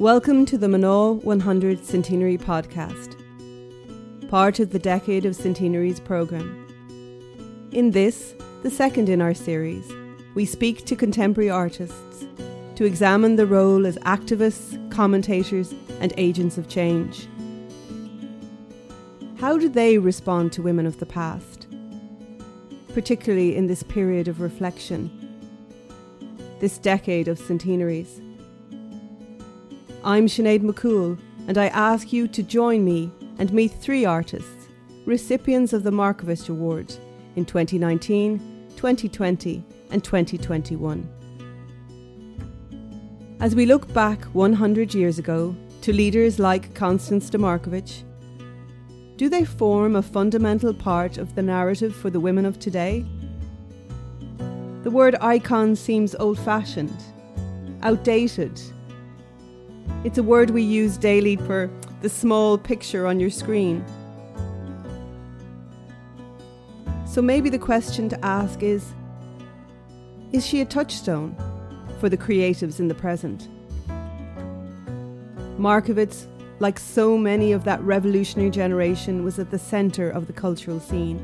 Welcome to the Mná 100 Centenary podcast, part of the Decade of Centenaries programme. In this, the second in our series, we speak to contemporary artists to examine the role as activists, commentators, and agents of change. How do they respond to women of the past, particularly in this period of reflection, this decade of centenaries? I'm Sinead McCoole, and I ask you to join me and meet three artists, recipients of the Markievicz Award in 2019, 2020, and 2021. As we look back 100 years ago to leaders like Constance de Markievicz, do they form a fundamental part of the narrative for the women of today? The word icon seems old fashioned, outdated, it's a word we use daily for the small picture on your screen. So maybe the question to ask is Is she a touchstone for the creatives in the present? Markievicz, like so many of that revolutionary generation, was at the centre of the cultural scene.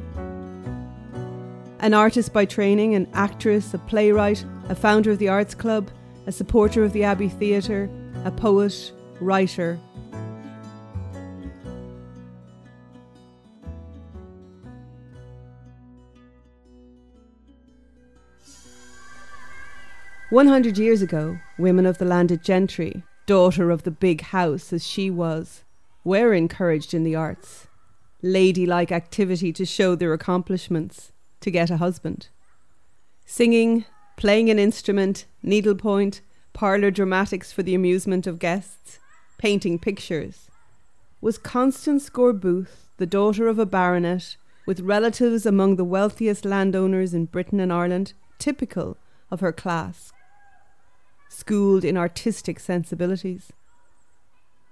An artist by training, an actress, a playwright, a founder of the Arts Club, a supporter of the Abbey Theatre, a poet, writer. One hundred years ago, women of the landed gentry, daughter of the big house as she was, were encouraged in the arts, ladylike activity to show their accomplishments, to get a husband. Singing, playing an instrument, needlepoint, parlour dramatics for the amusement of guests, painting pictures. Was Constance Gore Booth, the daughter of a baronet, with relatives among the wealthiest landowners in Britain and Ireland, typical of her class, schooled in artistic sensibilities?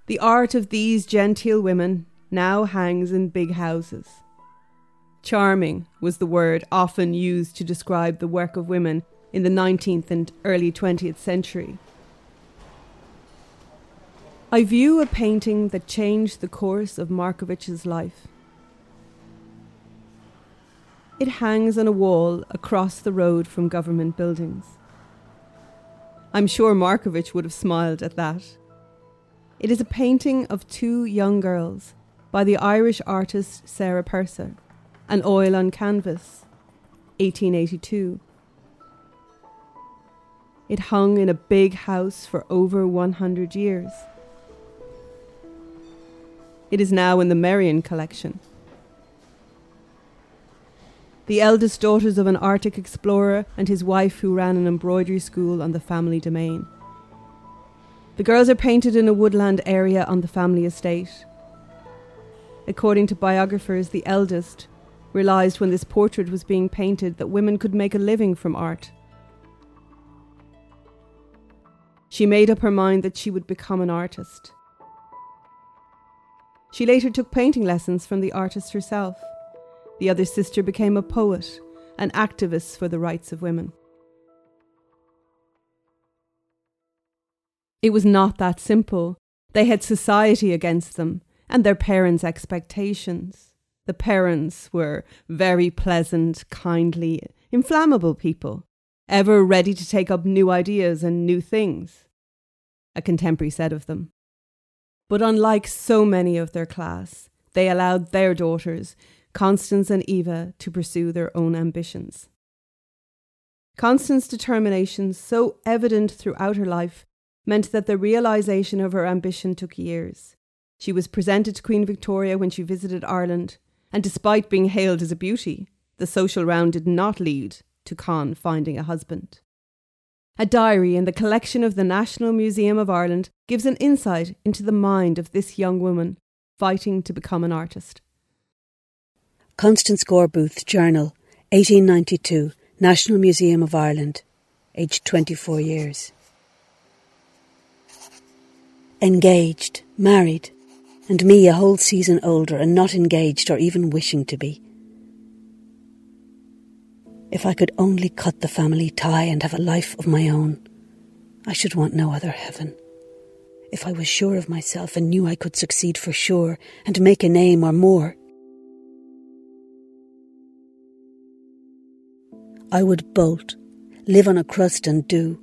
The art of these genteel women now hangs in big houses. Charming was the word often used to describe the work of women in the 19th and early 20th century. I view a painting that changed the course of Markievicz's life. It hangs on a wall across the road from government buildings. I'm sure Markievicz would have smiled at that. It is a painting of two young girls by the Irish artist Sarah Purser, an oil on canvas, 1882. It hung in a big house for over 100 years. It is now in the Merrion collection. The eldest daughters of an Arctic explorer and his wife, who ran an embroidery school on the family domain. The girls are painted in a woodland area on the family estate. According to biographers, the eldest realised when this portrait was being painted that women could make a living from art She made up her mind that she would become an artist. She later took painting lessons from the artist herself. The other sister became a poet, an activist for the rights of women. It was not that simple. They had society against them and their parents' expectations. The parents were very pleasant, kindly, inflammable people, ever ready to take up new ideas and new things a contemporary said of them. But unlike so many of their class, they allowed their daughters, Constance and Eva, to pursue their own ambitions. Constance's determination, so evident throughout her life, meant that the realization of her ambition took years. She was presented to Queen Victoria when she visited Ireland, and despite being hailed as a beauty, the social round did not lead to Con finding a husband. A diary in the collection of the National Museum of Ireland gives an insight into the mind of this young woman fighting to become an artist. Constance Gore Booth Journal, 1892, National Museum of Ireland, aged 24 years. Engaged, married, and me a whole season older and not engaged or even wishing to be. If I could only cut the family tie and have a life of my own, I should want no other heaven. if I was sure of myself and knew I could succeed for sure and make a name or more. I would bolt, live on a crust and do.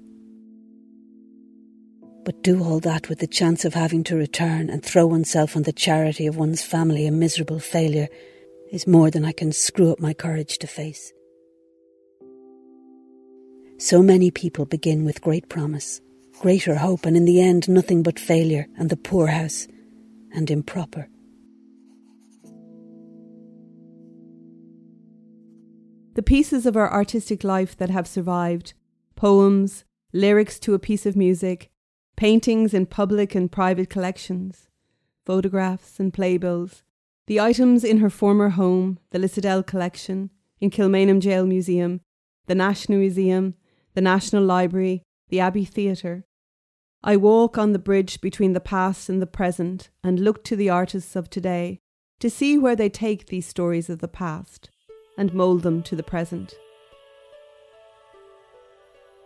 But do all that with the chance of having to return and throw oneself on the charity of one's family a miserable failure is more than I can screw up my courage to face. So many people begin with great promise, greater hope, and in the end nothing but failure and the poorhouse and improper. The pieces of our artistic life that have survived poems, lyrics to a piece of music, paintings in public and private collections, photographs and playbills, the items in her former home, the Lissadell collection, in Kilmainham Jail Museum, the National Museum, the National Library, the Abbey Theatre. I walk on the bridge between the past and the present and look to the artists of today to see where they take these stories of the past and mould them to the present.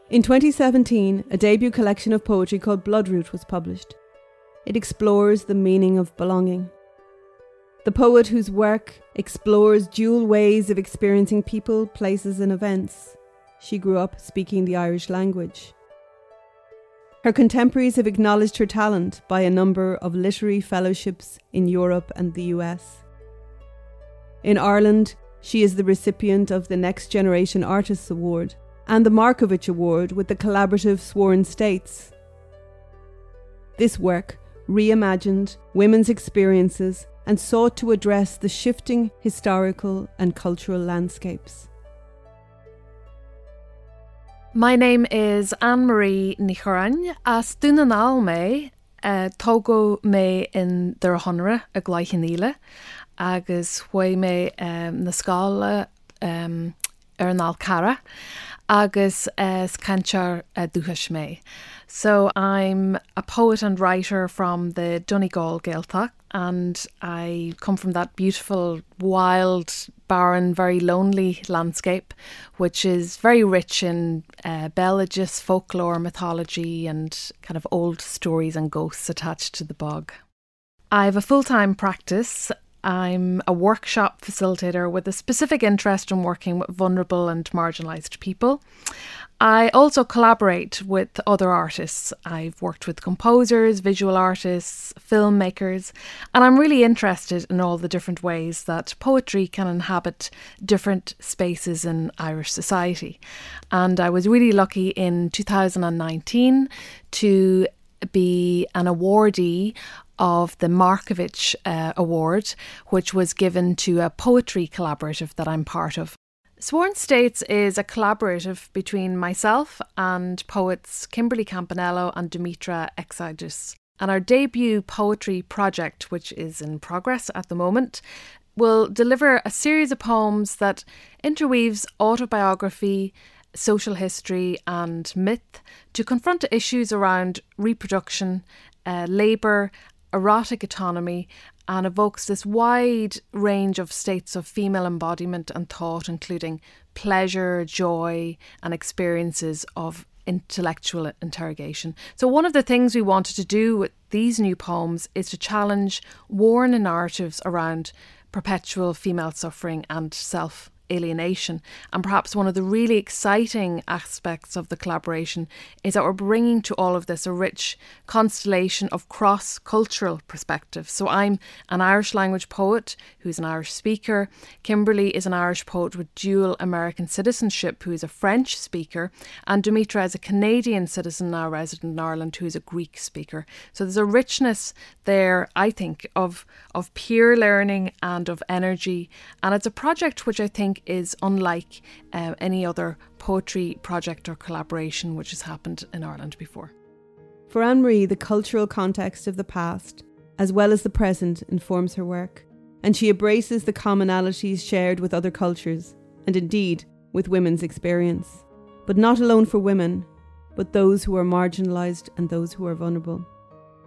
In 2017, a debut collection of poetry called Bloodroot was published. It explores the meaning of belonging. The poet whose work explores dual ways of experiencing people, places, and events. She grew up speaking the Irish language. Her contemporaries have acknowledged her talent by a number of literary fellowships in Europe and the US. In Ireland, she is the recipient of the Next Generation Artists Award and the Markievicz Award with the collaborative Sworn States. This work reimagined women's experiences and sought to address the shifting historical and cultural landscapes. My name is Anne Marie Ní Churreáin as dunanal me uh, tógo mé in der honre a gleichanile agus hui mé um, na scála um, ar an cara agus as canchar uh, duhas mé. So I'm a poet and writer from the Donegal Gaeltacht and I come from that beautiful, wild, barren, very lonely landscape, which is very rich in uh, Belagist folklore, mythology, and kind of old stories and ghosts attached to the bog. I have a full time practice I'm a workshop facilitator with a specific interest in working with vulnerable and marginalised people. I also collaborate with other artists. I've worked with composers, visual artists, filmmakers, and I'm really interested in all the different ways that poetry can inhabit different spaces in Irish society. And I was really lucky in 2019 to be an awardee of the Markievicz uh, Award, which was given to a poetry collaborative that I'm part of. Sworn States is a collaborative between myself and poets Kimberly Campanello and Dimitra Xidous. And our debut poetry project, which is in progress at the moment, will deliver a series of poems that interweaves autobiography, social history, and myth to confront issues around reproduction, uh, labour, erotic autonomy and evokes this wide range of states of female embodiment and thought, including pleasure, joy, and experiences of intellectual interrogation. So, one of the things we wanted to do with these new poems is to challenge worn narratives around perpetual female suffering and self alienation. And perhaps one of the really exciting aspects of the collaboration is that we're bringing to all of this a rich constellation of cross cultural perspectives. So I'm an Irish language poet who's an Irish speaker. Kimberly is an Irish poet with dual American citizenship who is a French speaker. And Dimitra is a Canadian citizen now resident in Ireland who is a Greek speaker. So there's a richness there, I think, of, of peer learning and of energy. And it's a project which I think think is unlike uh, any other poetry project or collaboration which has happened in Ireland before. For Anne Marie, the cultural context of the past, as well as the present, informs her work, and she embraces the commonalities shared with other cultures, and indeed with women's experience. But not alone for women, but those who are marginalised and those who are vulnerable.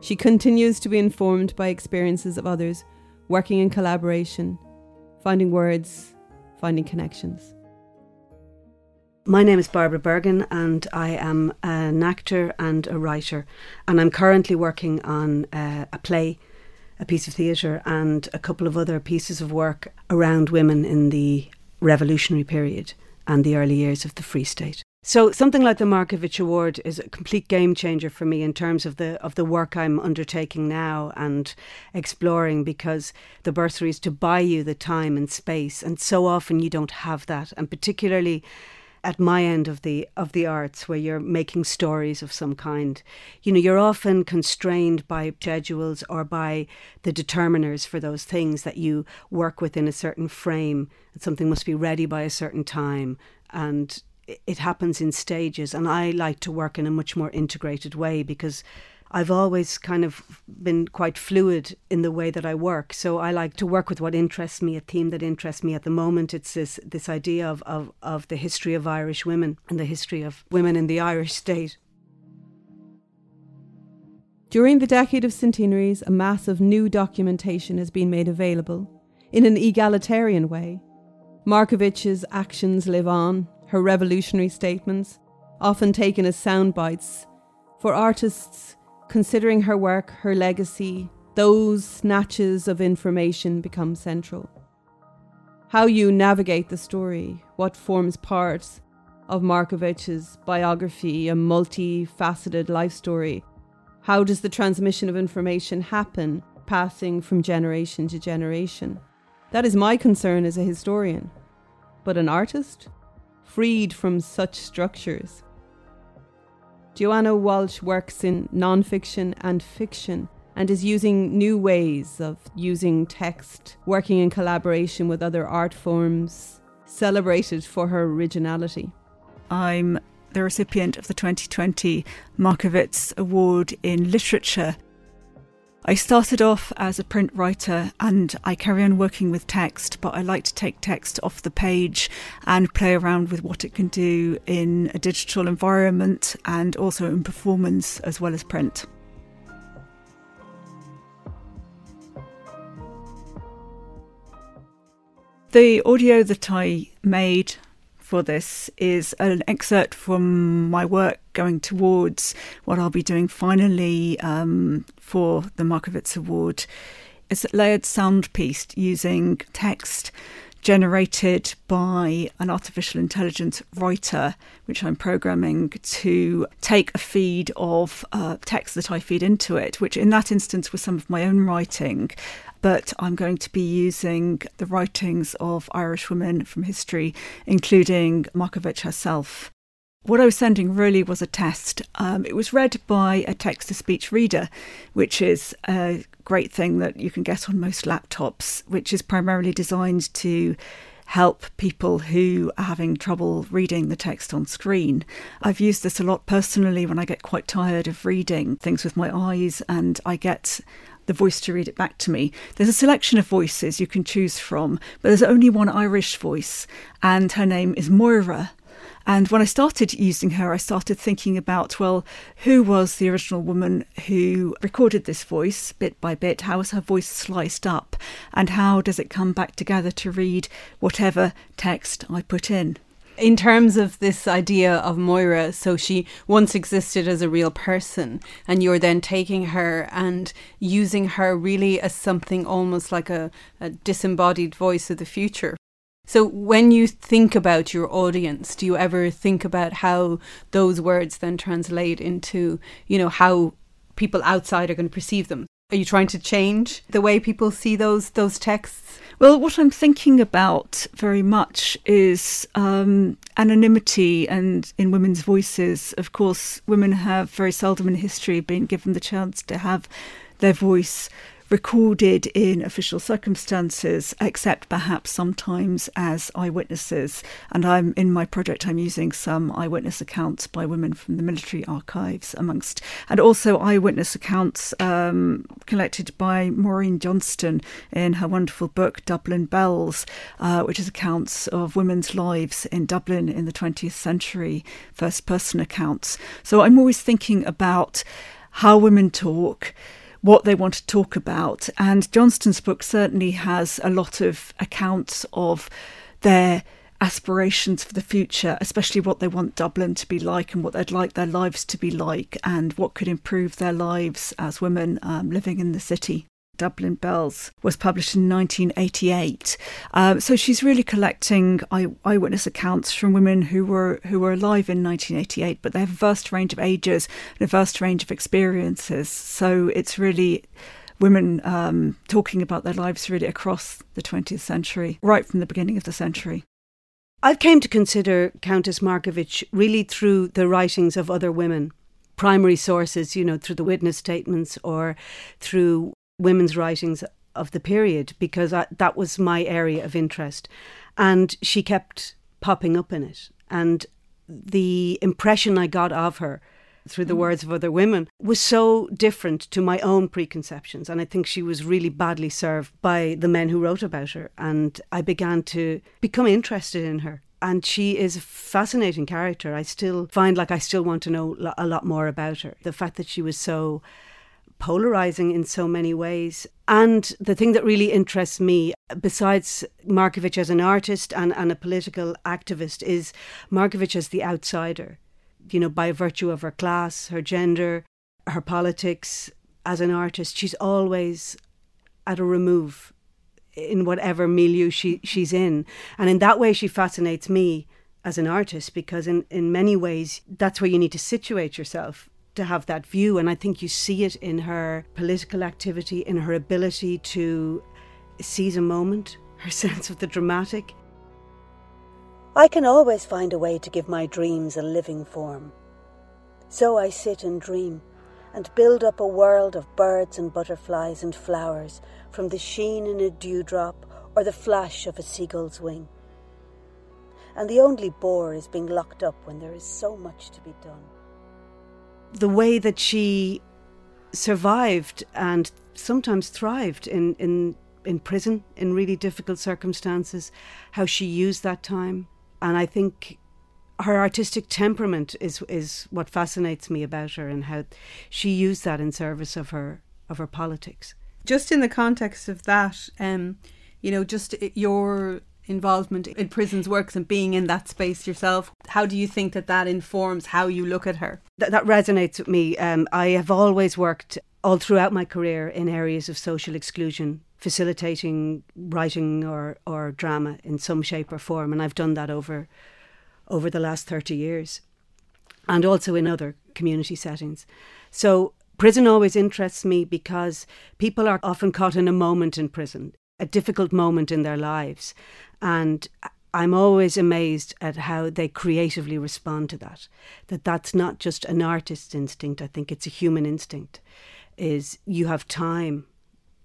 She continues to be informed by experiences of others, working in collaboration, finding words, finding connections. My name is Barbara Bergin, and I am an actor and a writer. And I'm currently working on uh, a play, a piece of theatre, and a couple of other pieces of work around women in the revolutionary period and the early years of the Free State. So something like the Markievicz Award is a complete game changer for me in terms of the of the work I'm undertaking now and exploring because the bursary is to buy you the time and space and so often you don't have that and particularly at my end of the of the arts where you're making stories of some kind. You know you're often constrained by schedules or by the determiners for those things that you work within a certain frame. And something must be ready by a certain time and it happens in stages and i like to work in a much more integrated way because I've always kind of been quite fluid in the way that I work. So I like to work with what interests me, a theme that interests me at the moment. It's this this idea of, of, of the history of Irish women and the history of women in the Irish state. During the decade of centenaries, a mass of new documentation has been made available in an egalitarian way. Markievicz's actions live on, her revolutionary statements, often taken as sound bites. For artists, Considering her work, her legacy, those snatches of information become central. How you navigate the story, what forms part of Markievicz's biography, a multifaceted life story. How does the transmission of information happen, passing from generation to generation? That is my concern as a historian. But an artist? Freed from such structures, Joanna Walsh works in non-fiction and fiction and is using new ways of using text, working in collaboration with other art forms, celebrated for her originality. I'm the recipient of the 2020 Markievicz Award in Literature I started off as a print writer and I carry on working with text, but I like to take text off the page and play around with what it can do in a digital environment and also in performance as well as print. The audio that I made for this is an excerpt from my work going towards what I'll be doing finally um, for the Markievicz Award. It's a layered sound piece using text generated by an artificial intelligence writer, which I'm programming to take a feed of uh, text that I feed into it, which in that instance was some of my own writing, but I'm going to be using the writings of Irish women from history, including Markievicz herself. What I was sending really was a test. Um, it was read by a text to speech reader, which is a great thing that you can get on most laptops, which is primarily designed to help people who are having trouble reading the text on screen. I've used this a lot personally when I get quite tired of reading things with my eyes and I get the voice to read it back to me. There's a selection of voices you can choose from, but there's only one Irish voice, and her name is Moira. And when I started using her, I started thinking about, well, who was the original woman who recorded this voice bit by bit? How was her voice sliced up? And how does it come back together to read whatever text I put in? in terms of this idea of Moira, so she once existed as a real person, and you're then taking her and using her really as something almost like a, a disembodied voice of the future. So, when you think about your audience, do you ever think about how those words then translate into, you know, how people outside are going to perceive them? Are you trying to change the way people see those those texts? Well, what I'm thinking about very much is um, anonymity and in women's voices. Of course, women have very seldom in history been given the chance to have their voice recorded in official circumstances, except perhaps sometimes as eyewitnesses. And I'm in my project, I'm using some eyewitness accounts by women from the military archives, amongst, and also eyewitness accounts um, collected by Máirín Johnston in her wonderful book Dublin Belles, uh, which is accounts of women's lives in Dublin in the 20th century, first person accounts. So I'm always thinking about how women talk what they want to talk about. And Johnston's book certainly has a lot of accounts of their aspirations for the future, especially what they want Dublin to be like and what they'd like their lives to be like, and what could improve their lives as women um, living in the city. Dublin Belles was published in 1988. Um, so she's really collecting eye- eyewitness accounts from women who were who were alive in 1988, but they have a vast range of ages and a vast range of experiences. So it's really women um, talking about their lives really across the 20th century, right from the beginning of the century. I've came to consider Countess Markievicz really through the writings of other women, primary sources, you know, through the witness statements or through women's writings of the period, because I, that was my area of interest. And she kept popping up in it. And the impression I got of her through the mm. words of other women was so different to my own preconceptions. And I think she was really badly served by the men who wrote about her. And I began to become interested in her. And she is a fascinating character. I still find like I still want to know a lot more about her. The fact that she was so polarizing in so many ways. And the thing that really interests me, besides Markievicz as an artist and, and a political activist, is Markievicz as the outsider you know, by virtue of her class, her gender, her politics as an artist, she's always at a remove in whatever milieu she, she's in. And in that way, she fascinates me as an artist because, in, in many ways, that's where you need to situate yourself to have that view. And I think you see it in her political activity, in her ability to seize a moment, her sense of the dramatic. I can always find a way to give my dreams a living form. So I sit and dream and build up a world of birds and butterflies and flowers from the sheen in a dewdrop or the flash of a seagull's wing. And the only bore is being locked up when there is so much to be done. The way that she survived and sometimes thrived in, in, in prison in really difficult circumstances, how she used that time and I think her artistic temperament is is what fascinates me about her and how she used that in service of her of her politics. Just in the context of that, um, you know, just your involvement in prisons works and being in that space yourself, how do you think that that informs how you look at her? That, that resonates with me. Um, I have always worked all throughout my career in areas of social exclusion facilitating writing or, or drama in some shape or form. And I've done that over over the last 30 years and also in other community settings. So prison always interests me because people are often caught in a moment in prison, a difficult moment in their lives. And I'm always amazed at how they creatively respond to that. That that's not just an artist's instinct, I think it's a human instinct. Is you have time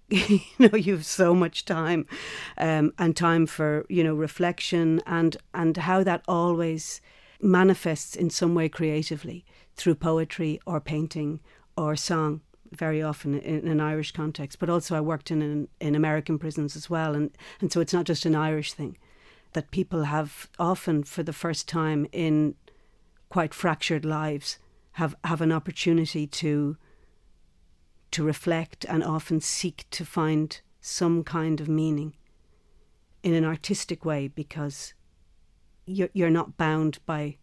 you know you have so much time um, and time for you know reflection and and how that always manifests in some way creatively through poetry or painting or song very often in an Irish context but also I worked in in, in American prisons as well. And and so it's not just an Irish thing that people have often for the first time in quite fractured lives have have an opportunity to to reflect and often seek to find some kind of meaning in an artistic way because you're, you're not bound by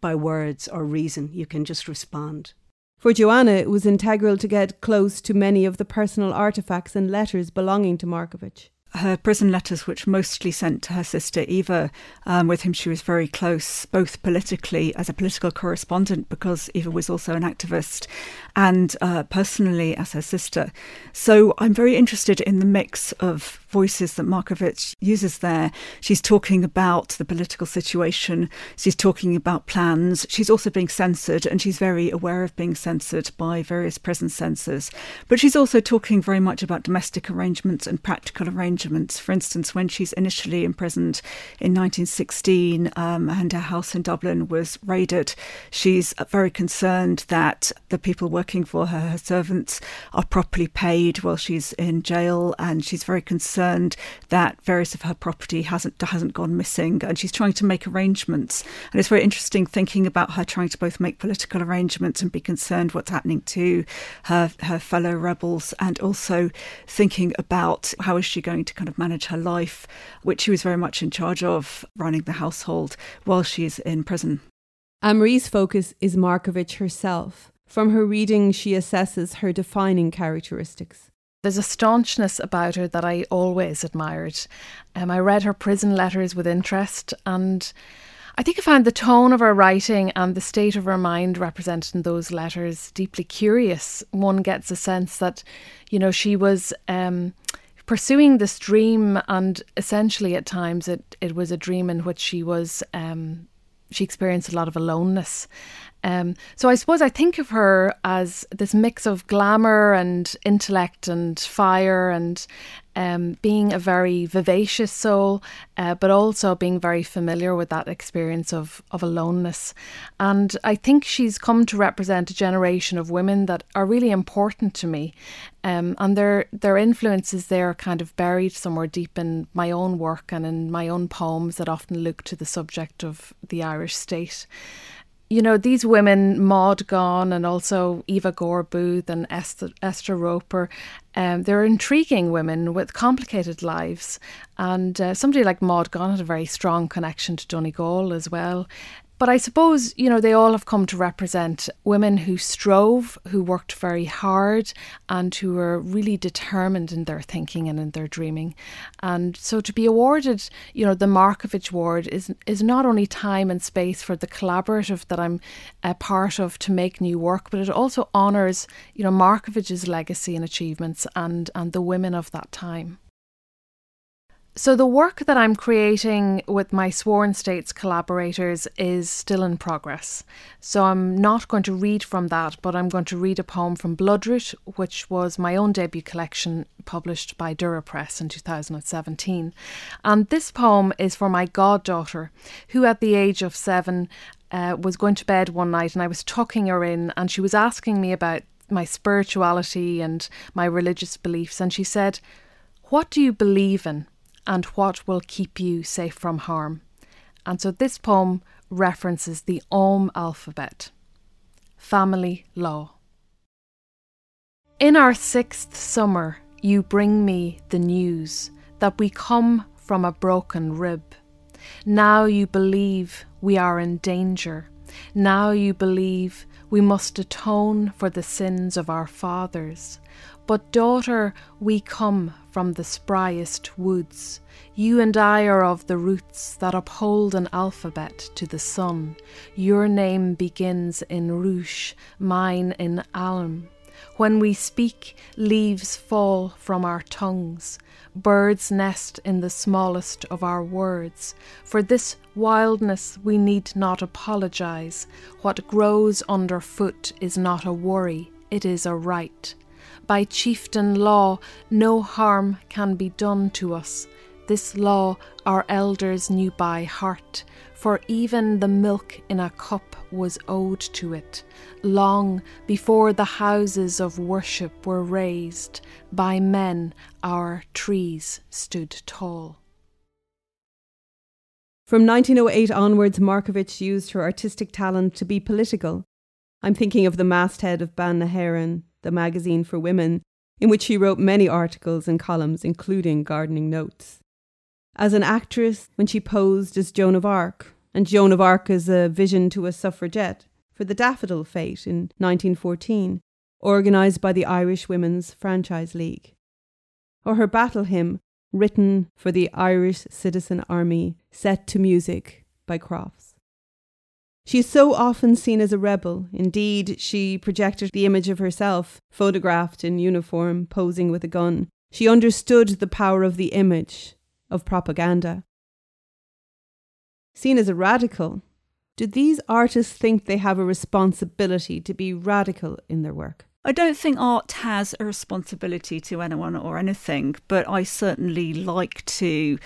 by words or reason. You can just respond for Joanna, it was integral to get close to many of the personal artifacts and letters belonging to Markievicz her prison letters, which mostly sent to her sister Eva, um, with whom she was very close, both politically as a political correspondent, because Eva was also an activist, and uh, personally as her sister. So I'm very interested in the mix of voices that Markievicz uses there. She's talking about the political situation, she's talking about plans, she's also being censored, and she's very aware of being censored by various prison censors. But she's also talking very much about domestic arrangements and practical arrangements. For instance, when she's initially imprisoned in 1916 um, and her house in Dublin was raided, she's very concerned that the people working working for her. Her servants are properly paid while she's in jail, and she's very concerned that various of her property hasn't hasn't gone missing, and she's trying to make arrangements. And it's very interesting thinking about her trying to both make political arrangements and be concerned what's happening to her her fellow rebels, and also thinking about how is she going to kind of manage her life, which she was very much in charge of running the household while she's in prison. Anne Marie's focus is Markievicz herself. From her reading, she assesses her defining characteristics. There's a staunchness about her that I always admired. Um, I read her prison letters with interest, and I think I found the tone of her writing and the state of her mind represented in those letters deeply curious. One gets a sense that, you know, she was. Um, pursuing this dream, and essentially at times it, it was a dream in which she was um, she experienced a lot of aloneness. Um, so I suppose I think of her as this mix of glamour and intellect and fire and um, being a very vivacious soul, uh, but also being very familiar with that experience of, of aloneness. And I think she's come to represent a generation of women that are really important to me. Um, and their their influences there are kind of buried somewhere deep in my own work and in my own poems that often look to the subject of the Irish state you know, these women, Maud Gonne and also Eva Gore Booth and Esther, Esther Roper, um, they're intriguing women with complicated lives. And uh, somebody like Maud Gonne had a very strong connection to Donegal as well. But I suppose, you know, they all have come to represent women who strove, who worked very hard, and who were really determined in their thinking and in their dreaming. And so to be awarded, you know, the Markievicz Award is, is not only time and space for the collaborative that I'm a part of to make new work, but it also honours, you know, Markievicz's legacy and achievements and, and the women of that time. So, the work that I'm creating with my Sworn States collaborators is still in progress. So, I'm not going to read from that, but I'm going to read a poem from Bloodroot, which was my own debut collection published by Doire Press in 2017. And this poem is for my goddaughter, who at the age of seven uh, was going to bed one night and I was tucking her in, and she was asking me about my spirituality and my religious beliefs. And she said, What do you believe in? And what will keep you safe from harm. And so this poem references the Ogham alphabet. Family Law. In our sixth summer, you bring me the news that we come from a broken rib. Now you believe we are in danger. Now you believe we must atone for the sins of our fathers. But, daughter, we come from the spryest woods. You and I are of the roots that uphold an alphabet to the sun. Your name begins in Rúis, mine in Ailm. When we speak, leaves fall from our tongues. Birds nest in the smallest of our words. For this wildness we need not apologize. What grows underfoot is not a worry, it is a right. By chieftain law, no harm can be done to us. This law our elders knew by heart, for even the milk in a cup was owed to it, long before the houses of worship were raised, by men our trees stood tall. From 1908 onwards, Markievicz used her artistic talent to be political. I'm thinking of the masthead of na hÉireann, the magazine for women, in which she wrote many articles and columns, including gardening notes. As an actress, when she posed as Joan of Arc, and Joan of Arc as a vision to a suffragette for the Daffodil Fete in 1914, organised by the Irish Women's Franchise League. Or her battle hymn, written for the Irish Citizen Army, set to music by Crofts. She is so often seen as a rebel. Indeed, she projected the image of herself, photographed in uniform, posing with a gun. She understood the power of the image, of propaganda. Seen as a radical, do these artists think they have a responsibility to be radical in their work? I don't think art has a responsibility to anyone or anything, but I certainly like to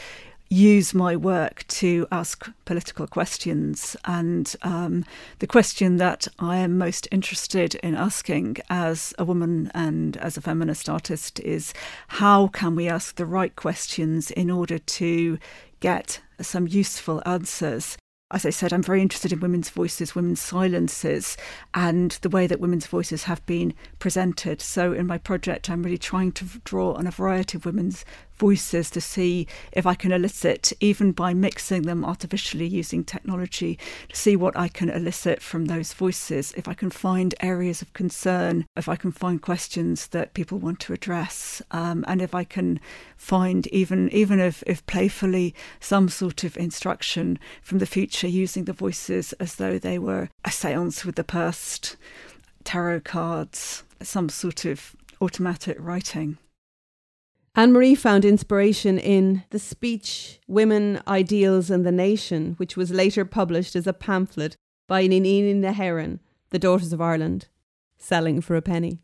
use my work to ask political questions. And um, the question that I am most interested in asking as a woman and as a feminist artist is how can we ask the right questions in order to get some useful answers as I said, I'm very interested in women's voices, women's silences, and the way that women's voices have been presented. So, in my project, I'm really trying to draw on a variety of women's voices to see if I can elicit, even by mixing them artificially using technology, to see what I can elicit from those voices, if I can find areas of concern, if I can find questions that people want to address, um, and if I can find, even, even if, if playfully, some sort of instruction from the future using the voices as though they were a seance with the past, tarot cards, some sort of automatic writing. Anne Marie found inspiration in the speech Women, Ideals and the Nation, which was later published as a pamphlet by Inghinidhe na hÉireann, the Daughters of Ireland, selling for a penny.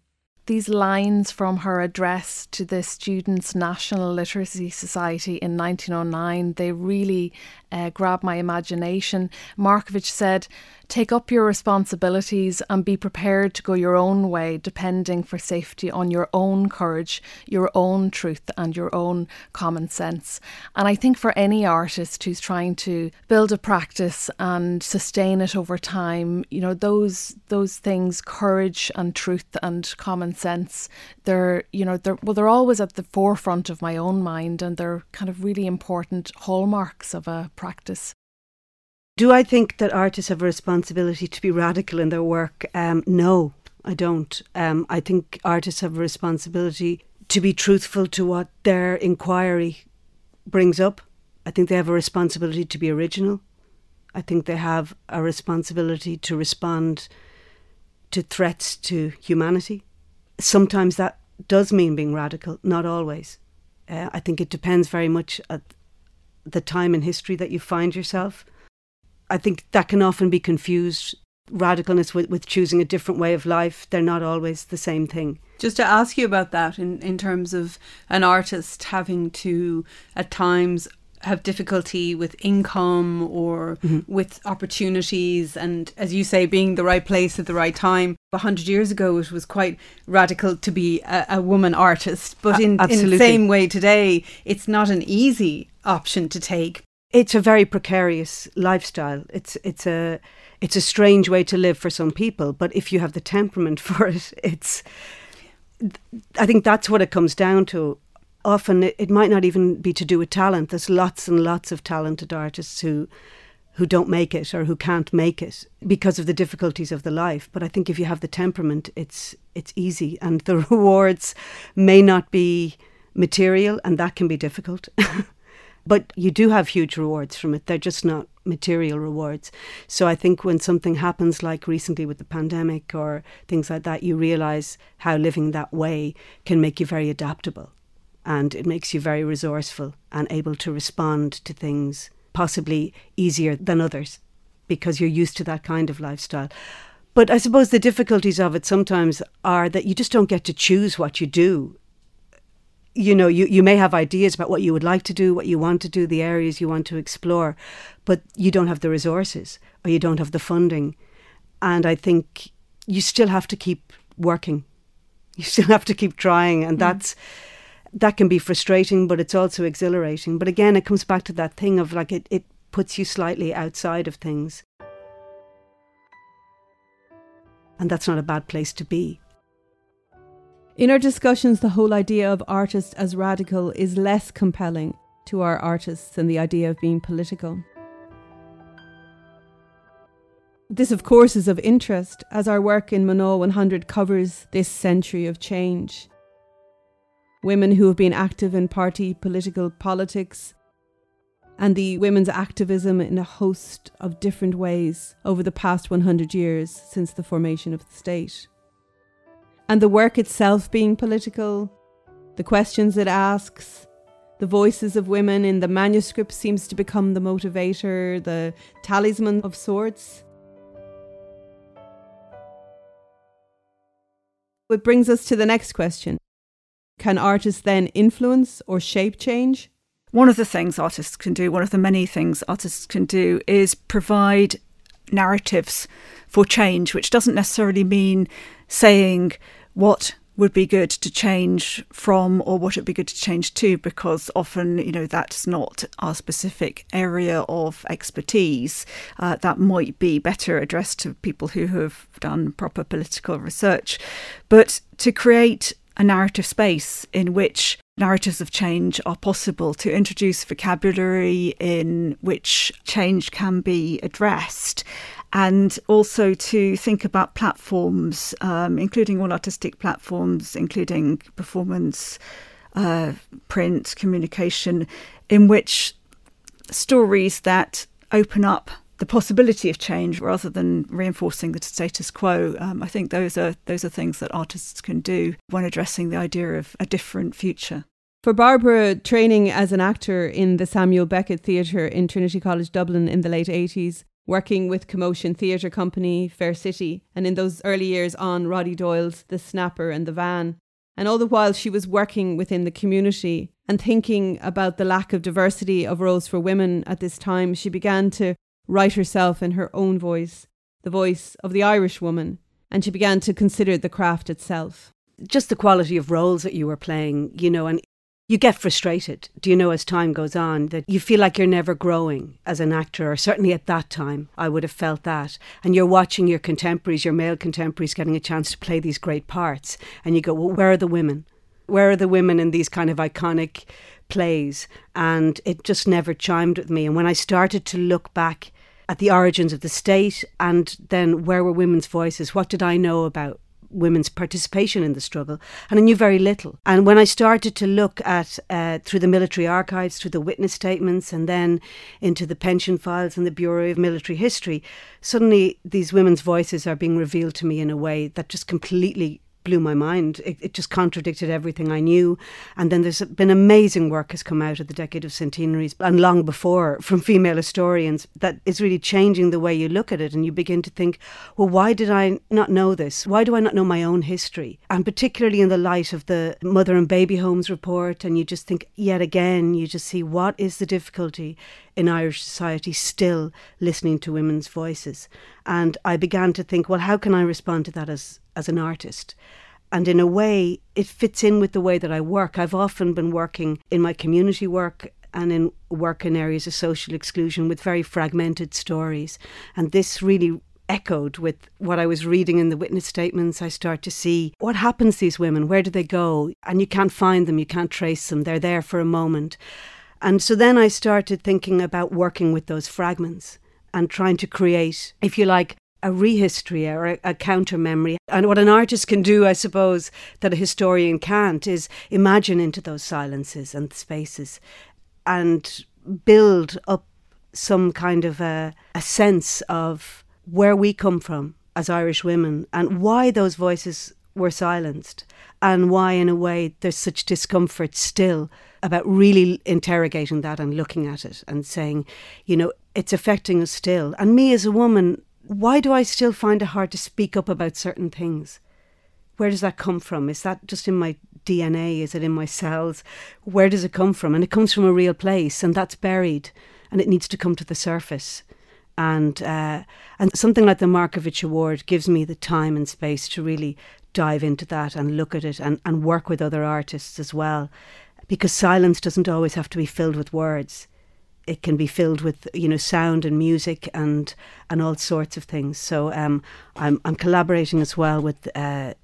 These lines from her address to the Students' National Literary Society in 1909, they really uh, grabbed my imagination. Markievicz said, Take up your responsibilities and be prepared to go your own way, depending for safety on your own courage, your own truth, and your own common sense. And I think for any artist who's trying to build a practice and sustain it over time, you know, those those things, courage and truth and common sense, they're you know, they're well, they're always at the forefront of my own mind and they're kind of really important hallmarks of a practice. Do I think that artists have a responsibility to be radical in their work? Um, no, I don't. Um, I think artists have a responsibility to be truthful to what their inquiry brings up. I think they have a responsibility to be original. I think they have a responsibility to respond to threats to humanity. Sometimes that does mean being radical, not always. Uh, I think it depends very much at the time in history that you find yourself. I think that can often be confused radicalness with, with choosing a different way of life. They're not always the same thing. Just to ask you about that in, in terms of an artist having to, at times, have difficulty with income or mm-hmm. with opportunities and as you say being the right place at the right time 100 years ago it was quite radical to be a, a woman artist but in, in the same way today it's not an easy option to take it's a very precarious lifestyle. It's it's a it's a strange way to live for some people, but if you have the temperament for it, it's I think that's what it comes down to. Often it, it might not even be to do with talent. There's lots and lots of talented artists who who don't make it or who can't make it because of the difficulties of the life. But I think if you have the temperament, it's it's easy, and the rewards may not be material, and that can be difficult. But you do have huge rewards from it. They're just not material rewards. So I think when something happens, like recently with the pandemic or things like that, you realize how living that way can make you very adaptable. And it makes you very resourceful and able to respond to things possibly easier than others because you're used to that kind of lifestyle. But I suppose the difficulties of it sometimes are that you just don't get to choose what you do you know, you, you may have ideas about what you would like to do, what you want to do, the areas you want to explore, but you don't have the resources or you don't have the funding. And I think you still have to keep working. You still have to keep trying. And mm. that's that can be frustrating, but it's also exhilarating. But again, it comes back to that thing of like it, it puts you slightly outside of things. And that's not a bad place to be. In our discussions, the whole idea of artist as radical is less compelling to our artists than the idea of being political. This, of course, is of interest as our work in Mná 100 covers this century of change. Women who have been active in party political politics and the women's activism in a host of different ways over the past 100 years since the formation of the state and the work itself being political, the questions it asks, the voices of women in the manuscript seems to become the motivator, the talisman of sorts. It brings us to the next question Can artists then influence or shape change? one of the things artists can do, one of the many things artists can do, is provide narratives for change, which doesn't necessarily mean saying what would be good to change from or what would be good to change to because often you know that's not our specific area of expertise uh, that might be better addressed to people who have done proper political research but to create a narrative space in which narratives of change are possible, to introduce vocabulary in which change can be addressed, and also to think about platforms, um, including all artistic platforms, including performance, uh, print, communication, in which stories that open up the possibility of change rather than reinforcing the status quo. Um, I think those are those are things that artists can do when addressing the idea of a different future. For Barbara, training as an actor in the Samuel Beckett Theatre in Trinity College Dublin in the late 80s, working with Commotion Theatre Company, Fair City, and in those early years on Roddy Doyle's The Snapper and The Van. And all the while she was working within the community and thinking about the lack of diversity of roles for women at this time, she began to write herself in her own voice, the voice of the Irish woman, and she began to consider the craft itself. Just the quality of roles that you were playing, you know, and you get frustrated, do you know, as time goes on, that you feel like you're never growing as an actor, or certainly at that time, I would have felt that. And you're watching your contemporaries, your male contemporaries, getting a chance to play these great parts, and you go, well, where are the women? Where are the women in these kind of iconic plays? And it just never chimed with me. And when I started to look back at the origins of the state and then where were women's voices? What did I know about women's participation in the struggle, and I knew very little. And when I started to look at uh, through the military archives, through the witness statements, and then into the pension files and the Bureau of Military History, suddenly these women's voices are being revealed to me in a way that just completely blew my mind. It, it, just contradicted everything I knew. And then there's been amazing work has come out of the decade of centenaries and long before from female historians that is really changing the way you look at it. And you begin to think, well, why did I not know this? Why do I not know my own history? And particularly in the light of the mother and baby homes report, and you just think, yet again, you just see what is the difficulty in Irish society still listening to women's voices. And I began to think, well, how can I respond to that as, as an artist? And in a way, it fits in with the way that I work. I've often been working in my community work and in work in areas of social exclusion with very fragmented stories. And this really echoed with what I was reading in the witness statements. I start to see what happens to these women, where do they go? And you can't find them, you can't trace them, they're there for a moment. And so then I started thinking about working with those fragments and trying to create, if you like, a rehistory or a, a counter memory. And what an artist can do, I suppose, that a historian can't, is imagine into those silences and spaces and build up some kind of a, a sense of where we come from as Irish women and why those voices were silenced and why, in a way, there's such discomfort still about really interrogating that and looking at it and saying, you know, it's affecting us still. And me as a woman, why do I still find it hard to speak up about certain things? Where does that come from? Is that just in my DNA? Is it in my cells? Where does it come from? And it comes from a real place, and that's buried, and it needs to come to the surface. And uh, and something like the Markievicz Award gives me the time and space to really dive into that and look at it and, and work with other artists as well. Because silence doesn't always have to be filled with words. It can be filled with, you know, sound and music and and all sorts of things. So um, I'm I'm collaborating as well with uh,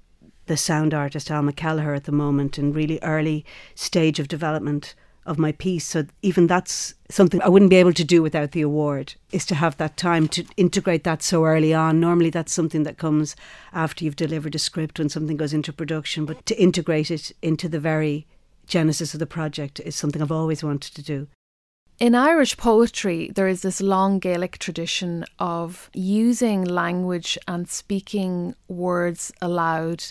the sound artist Alma Kelliher at the moment in really early stage of development of my piece. So even that's something I wouldn't be able to do without the award is to have that time to integrate that so early on. Normally that's something that comes after you've delivered a script when something goes into production, but to integrate it into the very genesis of the project is something I've always wanted to do. In Irish poetry, there is this long Gaelic tradition of using language and speaking words aloud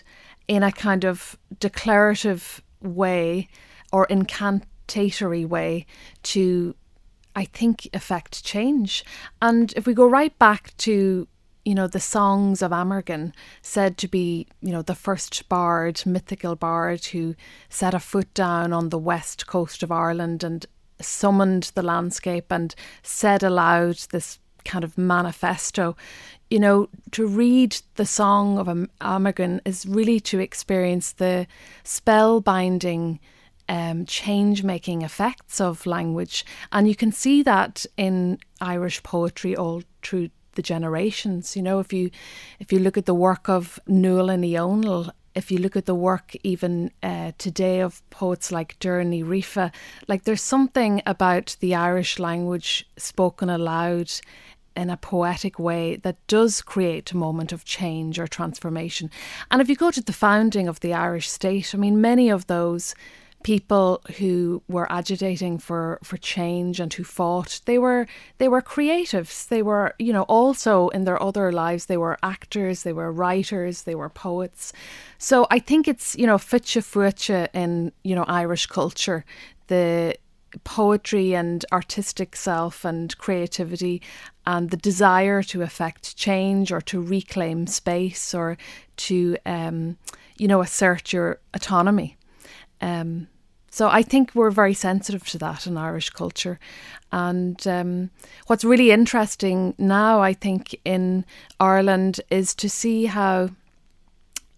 in a kind of declarative way or incant dictatory way to, I think, affect change. And if we go right back to you know, the songs of Amergin, said to be, you know, the first bard, mythical bard who set a foot down on the west coast of Ireland and summoned the landscape and said aloud this kind of manifesto. You know, to read the song of Amergin is really to experience the spellbinding um, change making effects of language. And you can see that in Irish poetry all through the generations. You know, if you if you look at the work of Nuala Ní Dhomhnaill, if you look at the work even uh, today of poets like Doire Ní Ghríofa, like there's something about the Irish language spoken aloud in a poetic way that does create a moment of change or transformation. And if you go to the founding of the Irish state, I mean, many of those people who were agitating for for change and who fought they were they were creatives. They were you know also in their other lives they were actors they were writers they were poets. So i think it's you know fite fuaite in you know irish culture. The poetry and artistic self and creativity and the desire to affect change or to reclaim space or to um, you know assert your autonomy um, so I think we're very sensitive to that in Irish culture. And um, what's really interesting now, I think, in Ireland is to see how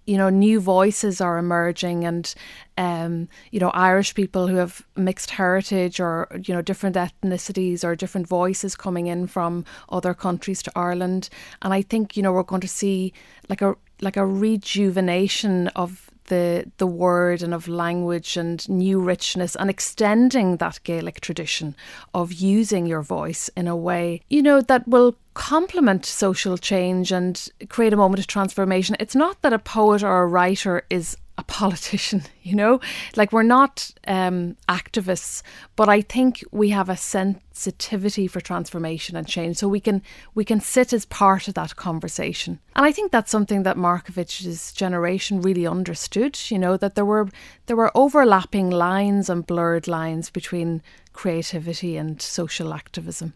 you know new voices are emerging and um, you know irish people who have mixed heritage or you know different ethnicities or different voices coming in from other countries to ireland and i think you know we're going to see like a like a rejuvenation of the the word and of language and new richness and extending that Gaelic tradition of using your voice in a way you know that will complement social change and create a moment of transformation. It's not that a poet or a writer is a politician, you know? Like we're not um, activists, but I think we have a sensitivity for transformation and change. So we can we can sit as part of that conversation. And I think that's something that Markievicz's generation really understood, you know, that there were there were overlapping lines and blurred lines between creativity and social activism.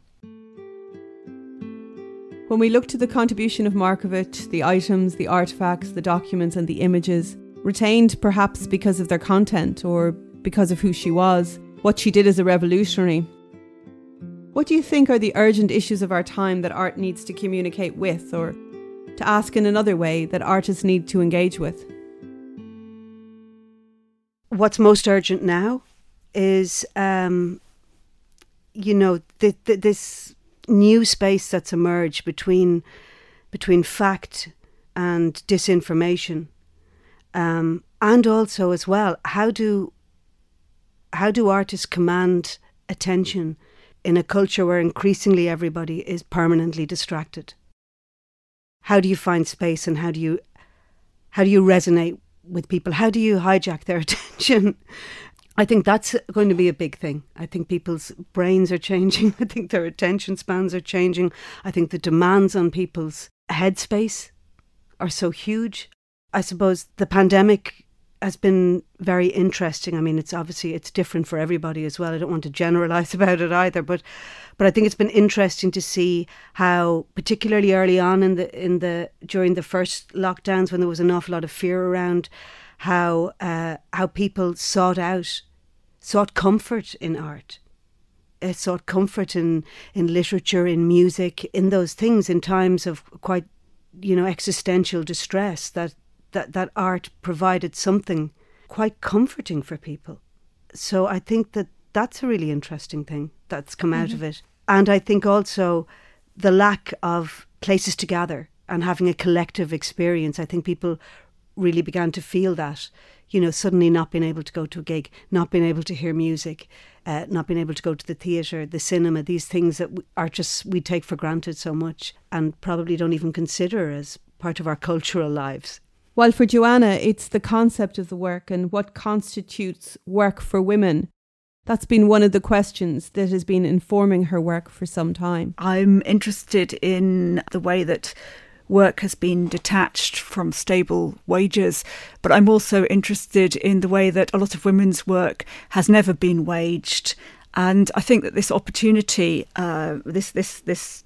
When we look to the contribution of Markievicz, the items, the artifacts, the documents, and the images, retained perhaps because of their content or because of who she was, what she did as a revolutionary. What do you think are the urgent issues of our time that art needs to communicate with, or to ask in another way, that artists need to engage with? What's most urgent now is, um, you know, th- th- this new space that's emerged between between fact and disinformation um, and also as well how do how do artists command attention in a culture where increasingly everybody is permanently distracted how do you find space and how do you how do you resonate with people how do you hijack their attention I think that's going to be a big thing. I think people's brains are changing. I think their attention spans are changing. I think the demands on people's headspace are so huge. I suppose the pandemic has been very interesting. I mean, it's obviously it's different for everybody as well. I don't want to generalize about it either, but but I think it's been interesting to see how, particularly early on in the in the during the first lockdowns when there was an awful lot of fear around, how uh, how people sought out sought comfort in art. Uh, sought comfort in, in literature, in music, in those things in times of quite, you know, existential distress that that, that art provided something quite comforting for people. So I think that that's a really interesting thing that's come mm-hmm. out of mm-hmm. it. And I think also the lack of places to gather and having a collective experience. I think people really began to feel that, you know, suddenly not being able to go to a gig, not being able to hear music, uh, not being able to go to the theatre, the cinema, these things that are just, we take for granted so much and probably don't even consider as part of our cultural lives. While for Joanna, it's the concept of the work and what constitutes work for women. That's been one of the questions that has been informing her work for some time. I'm interested in the way that work has been detached from stable wages, but I'm also interested in the way that a lot of women's work has never been waged. And I think that this opportunity, uh, this this this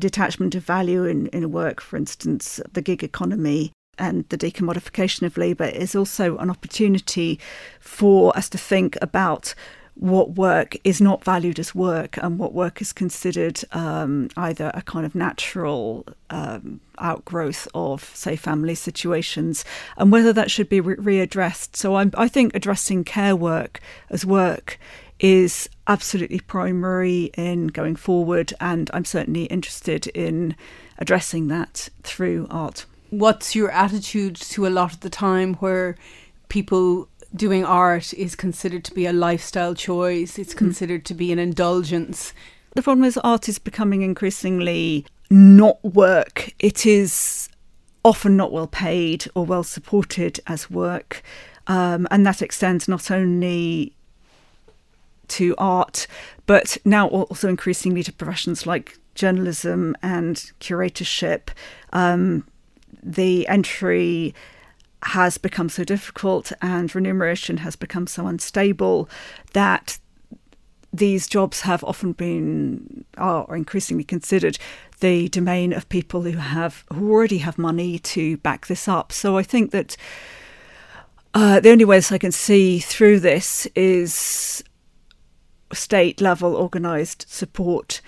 detachment of value in, in work, for instance, the gig economy, and the decommodification of labour is also an opportunity for us to think about what work is not valued as work and what work is considered um, either a kind of natural um, outgrowth of, say, family situations, and whether that should be re- readdressed. So I'm, I think addressing care work as work is absolutely primary in going forward, and I'm certainly interested in addressing that through art. What's your attitude to a lot of the time where people doing art is considered to be a lifestyle choice, it's hmm. considered to be an indulgence. The problem is, art is becoming increasingly not work. It is often not well paid or well supported as work. Um, and that extends not only to art, but now also increasingly to professions like journalism and curatorship. Um, the entry has become so difficult and remuneration has become so unstable that these jobs have often been are increasingly considered the domain of people who have who already have money to back this up. So I think that uh, the only ways I can see through this is state level organised support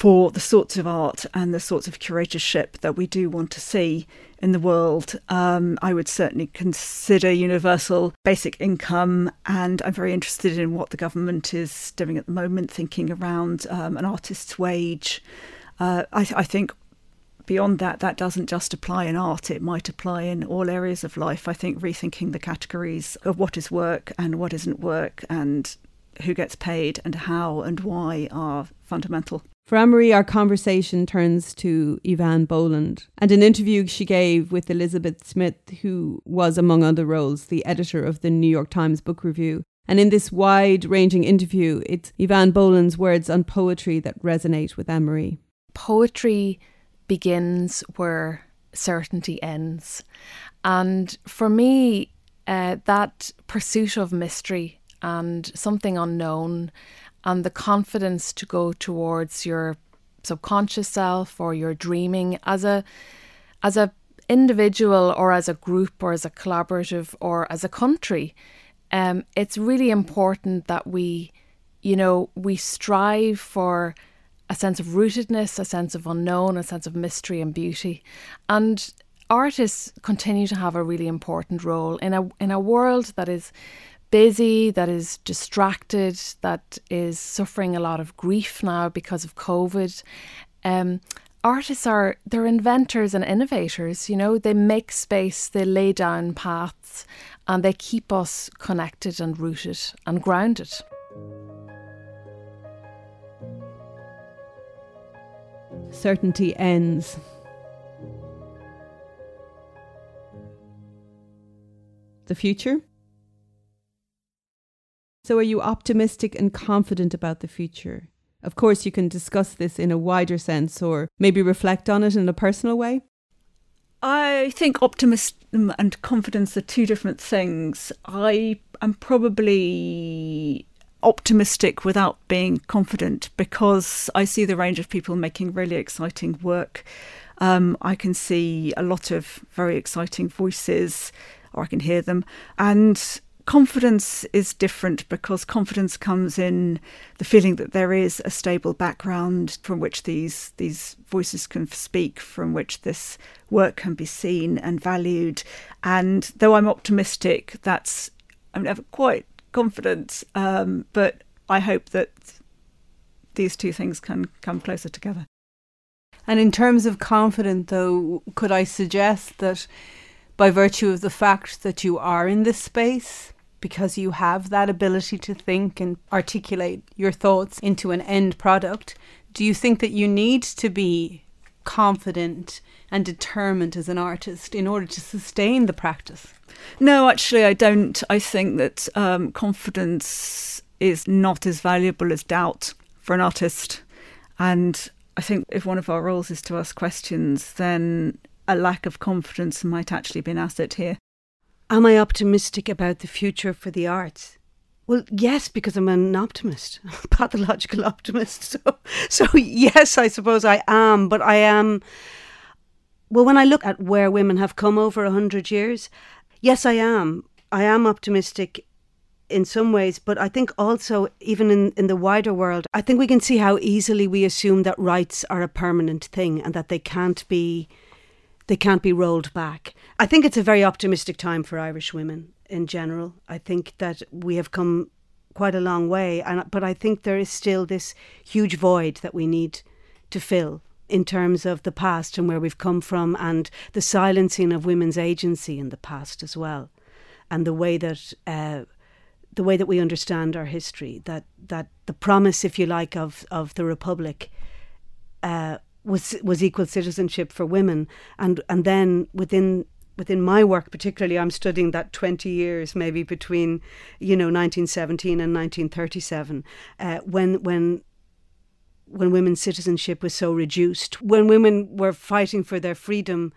for the sorts of art and the sorts of curatorship that we do want to see in the world. Um, I would certainly consider universal basic income, and I'm very interested in what the government is doing at the moment, thinking around um, an artist's wage. Uh, I, I think beyond that, that doesn't just apply in art, it might apply in all areas of life. I think rethinking the categories of what is work and what isn't work and who gets paid and how and why are fundamental. For Anne-Marie, our conversation turns to Eavan Boland and an interview she gave with Elizabeth Schmidt, who was, among other roles, the editor of the New York Times Book Review. And in this wide ranging interview, it's Eavan Boland's words on poetry that resonate with Anne-Marie. Poetry begins where certainty ends. And for me, uh, that pursuit of mystery and something unknown and the confidence to go towards your subconscious self or your dreaming as a as a individual or as a group or as a collaborative or as a country um, it's really important that we you know we strive for a sense of rootedness a sense of unknown a sense of mystery and beauty. And artists continue to have a really important role in a in a world that is busy, that is distracted, that is suffering a lot of grief now because of COVID. Um, artists are they're inventors and innovators you know they make space they lay down paths and they keep us connected and rooted and grounded. Certainty ends. The future so, are you optimistic and confident about the future? Of course, you can discuss this in a wider sense or maybe reflect on it in a personal way. I think optimism and confidence are two different things. I am probably optimistic without being confident because I see the range of people making really exciting work. Um, I can see a lot of very exciting voices, or I can hear them. And confidence is different because confidence comes in the feeling that there is a stable background from which these these voices can speak, from which this work can be seen and valued. And though I'm optimistic, that's I'm never quite confident, um, but I hope that these two things can come closer together. And in terms of confident, though, could I suggest that by virtue of the fact that you are in this space, because you have that ability to think and articulate your thoughts into an end product, do you think that you need to be confident and determined as an artist in order to sustain the practice? No, actually, I don't. I think that um, confidence is not as valuable as doubt for an artist. And I think if one of our roles is to ask questions, then a lack of confidence might actually be an asset here. Am I optimistic about the future for the arts? Well, yes, because I'm an optimist, a pathological optimist. So, so yes, I suppose I am. But I am. Well, when I look at where women have come over a hundred years, yes, I am. I am optimistic in some ways, but I think also, even in, in the wider world, I think we can see how easily we assume that rights are a permanent thing and that they can't be they can't be rolled back. I think it's a very optimistic time for Irish women in general. I think that we have come quite a long way, and but I think there is still this huge void that we need to fill in terms of the past and where we've come from, and the silencing of women's agency in the past as well, and the way that. Uh, the way that we understand our history, that that the promise, if you like, of of the republic uh, was was equal citizenship for women, and and then within within my work particularly i'm studying that 20 years maybe between you know 1917 and 1937 uh, when when when women's citizenship was so reduced when women were fighting for their freedom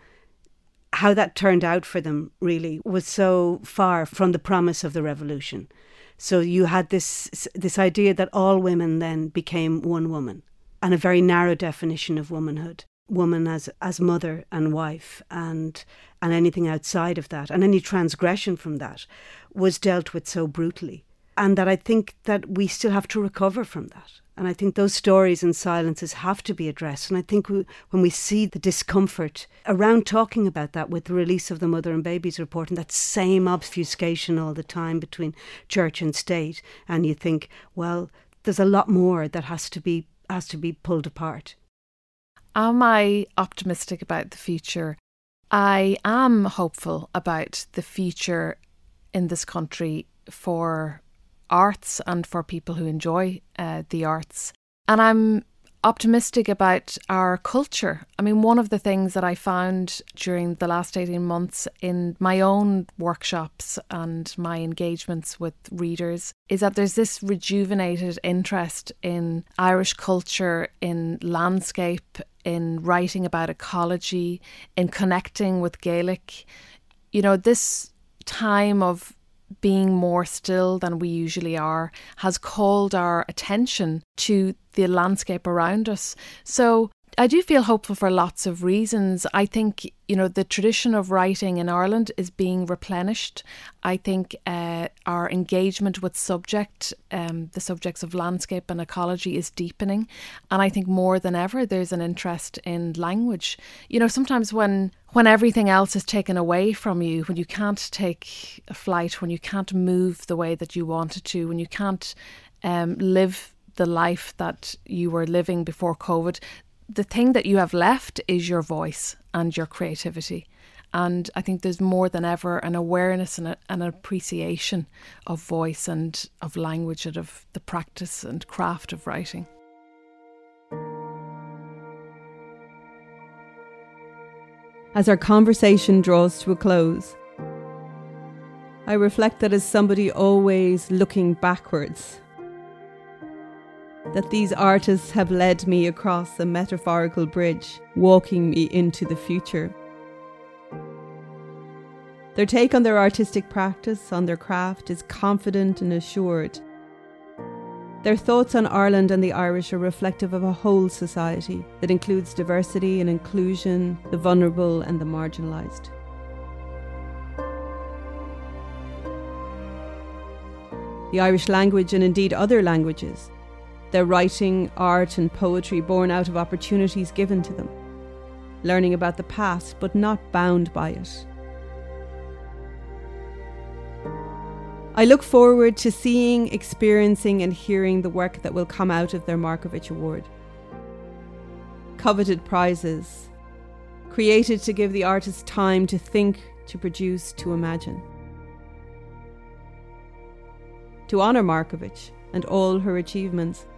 how that turned out for them really was so far from the promise of the revolution. So you had this this idea that all women then became one woman and a very narrow definition of womanhood woman as as mother and wife and and anything outside of that and any transgression from that was dealt with so brutally. And that I think that we still have to recover from that. And I think those stories and silences have to be addressed. And I think we, when we see the discomfort around talking about that with the release of the mother and babies report and that same obfuscation all the time between church and state and you think well there's a lot more that has to be has to be pulled apart. Am I optimistic about the future? I am hopeful about the future in this country for arts and for people who enjoy uh, the arts. And I'm optimistic about our culture. I mean, one of the things that I found during the last 18 months in my own workshops and my engagements with readers is that there's this rejuvenated interest in Irish culture, in landscape, in writing about ecology, in connecting with Gaelic. You know, this time of being more still than we usually are has called our attention to the landscape around us. So I do feel hopeful for lots of reasons. I think, you know, the tradition of writing in Ireland is being replenished. I think uh, our engagement with subject, um, the subjects of landscape and ecology, is deepening. And I think more than ever, there's an interest in language. You know, sometimes when when everything else is taken away from you, when you can't take a flight, when you can't move the way that you wanted to, when you can't um, live the life that you were living before COVID, the thing that you have left is your voice and your creativity. And I think there's more than ever an awareness and a, an appreciation of voice and of language and of the practice and craft of writing. As our conversation draws to a close, I reflect that as somebody always looking backwards that these artists have led me across a metaphorical bridge, walking me into the future. Their take on their artistic practice, on their craft, is confident and assured. Their thoughts on Ireland and the Irish are reflective of a whole society that includes diversity and inclusion, the vulnerable and the marginalised. The Irish language, and indeed other languages, their writing, art, and poetry born out of opportunities given to them, learning about the past but not bound by it. I look forward to seeing, experiencing, and hearing the work that will come out of their Markievicz Award. Coveted prizes, created to give the artist time to think, to produce, to imagine. To honour Markievicz and all her achievements,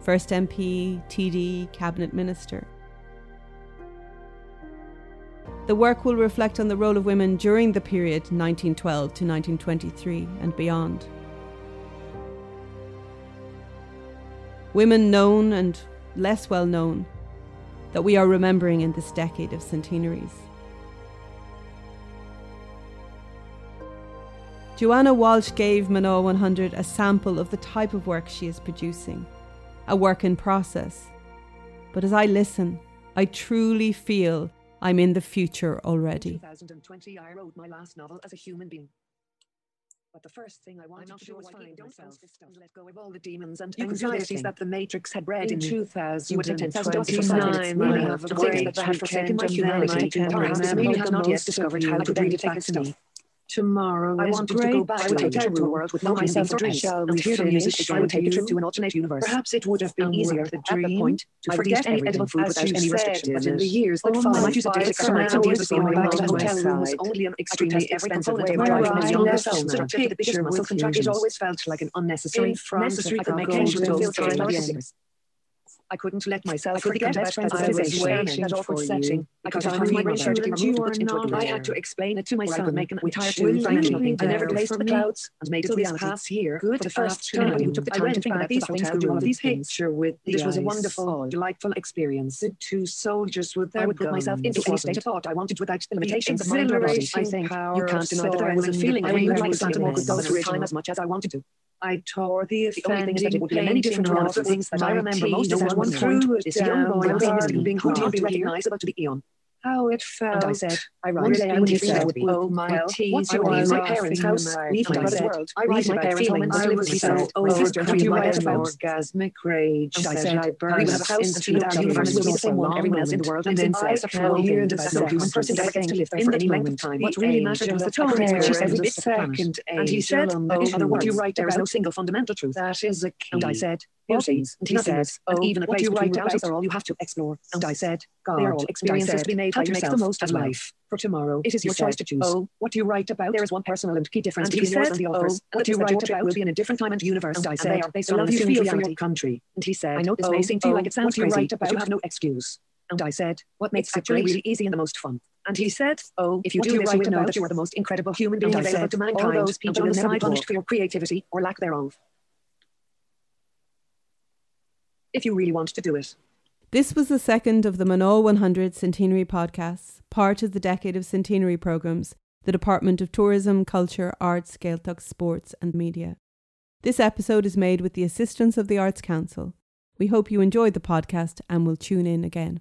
first MP, TD, Cabinet Minister. The work will reflect on the role of women during the period 1912 to 1923 and beyond. Women known and less well known that we are remembering in this decade of centenaries. Joanna Walsh gave Mná 100 a sample of the type of work she is producing a work in process. But as I listen, I truly feel I'm in the future already. 2020, I wrote my last novel as a human being. But the first thing I wanted to do was find myself and let go of all the demons and anxieties that the Matrix had bred in, in me. 2000 You would take 10,000 dollars for five minutes, I have a think that I had forsaken my weekend, and then humanity I to can terrorists. This remember really had not yet discovered how you to really would take take stuff. me. Tomorrow I is wanted to go back. I would take a trip to a world with no and myself or dreams. shall And we hear the music finish again. I would take a trip to an alternate universe. Perhaps it would have been easier with at at the the point point to forget any edible food as without you any said, restriction. But in the years that followed, my I used to God, take it's some nights so and days with going going back to the on hotel room was inside. only an I could extremely test every expensive way of component driving of a my young life soul. and So the biggest picture muscle with contractions you. always felt like an unnecessary In front necessary of I could a make changes to golden feel state. filtering I couldn't let myself I forget about waiting that awkward setting. you. Because because I was I'm my brain started to sure get that you removed into. I had to explain it to myself, could make an entire it two-dimensional really thing. I never placed the clouds. And made it So this reality. Good the first time, You took the time to think about these to things through all of these with This was a wonderful, delightful experience. The two soldiers with I would put myself into any state of thought. I wanted without limitations of The mind or body. I think you can't deny that I was feeling. I really like Santa go through time as much as I wanted to. I tore the The only thing is that it would be many different one of the things that I remember most is teeth at one point, this young boy was being who path. be recognisable to be Eon. How it felt. And oh, I said, I One one day day I I would would be be sad with with oh, my teeth I leave my parents' house, leave my world. I leave my and I was so Oh, my sister overcome could you by write an about? orgasmic rage And I said, I will a burst house and our universe will the same one everyone else in the world. And then I said, have "Hear the that no person ever gets to live there in for any length of time. What really mattered was the angel total of experience prayer every and bit the of the second And he said, that oh, in other words, there is no single fundamental truth. That is a key. And I said, Beauty, And he nothingness, said, and "Oh, even a what place you between about are all you have to explore. And I said, God. they are all experiences said, to be made how by to make the most of life. For tomorrow, it is You your choice to choose. "Oh, what do you write about, there is one personal and key difference And between yours and the others. "Oh, what the you write about will be in a different time and universe. And I and said, they are based on love you feel for your country. And he said, I know this oh, may seem to you oh, like it sounds crazy, write but about you have no excuse. And I said, what makes it actually really easy and the most fun? And he said, Oh, if you what do you this, write you will know about that you are the most incredible human being available said, to all mankind. those people will never be punished for your creativity or lack thereof. If you really want to do it. This was the second of the Mná 100 Centenary podcasts, part of the Decade of Centenary programmes, the Department of Tourism, Culture, Arts, Gaeltacht, Sports and Media. This episode is made with the assistance of the Arts Council. We hope you enjoyed the podcast and will tune in again.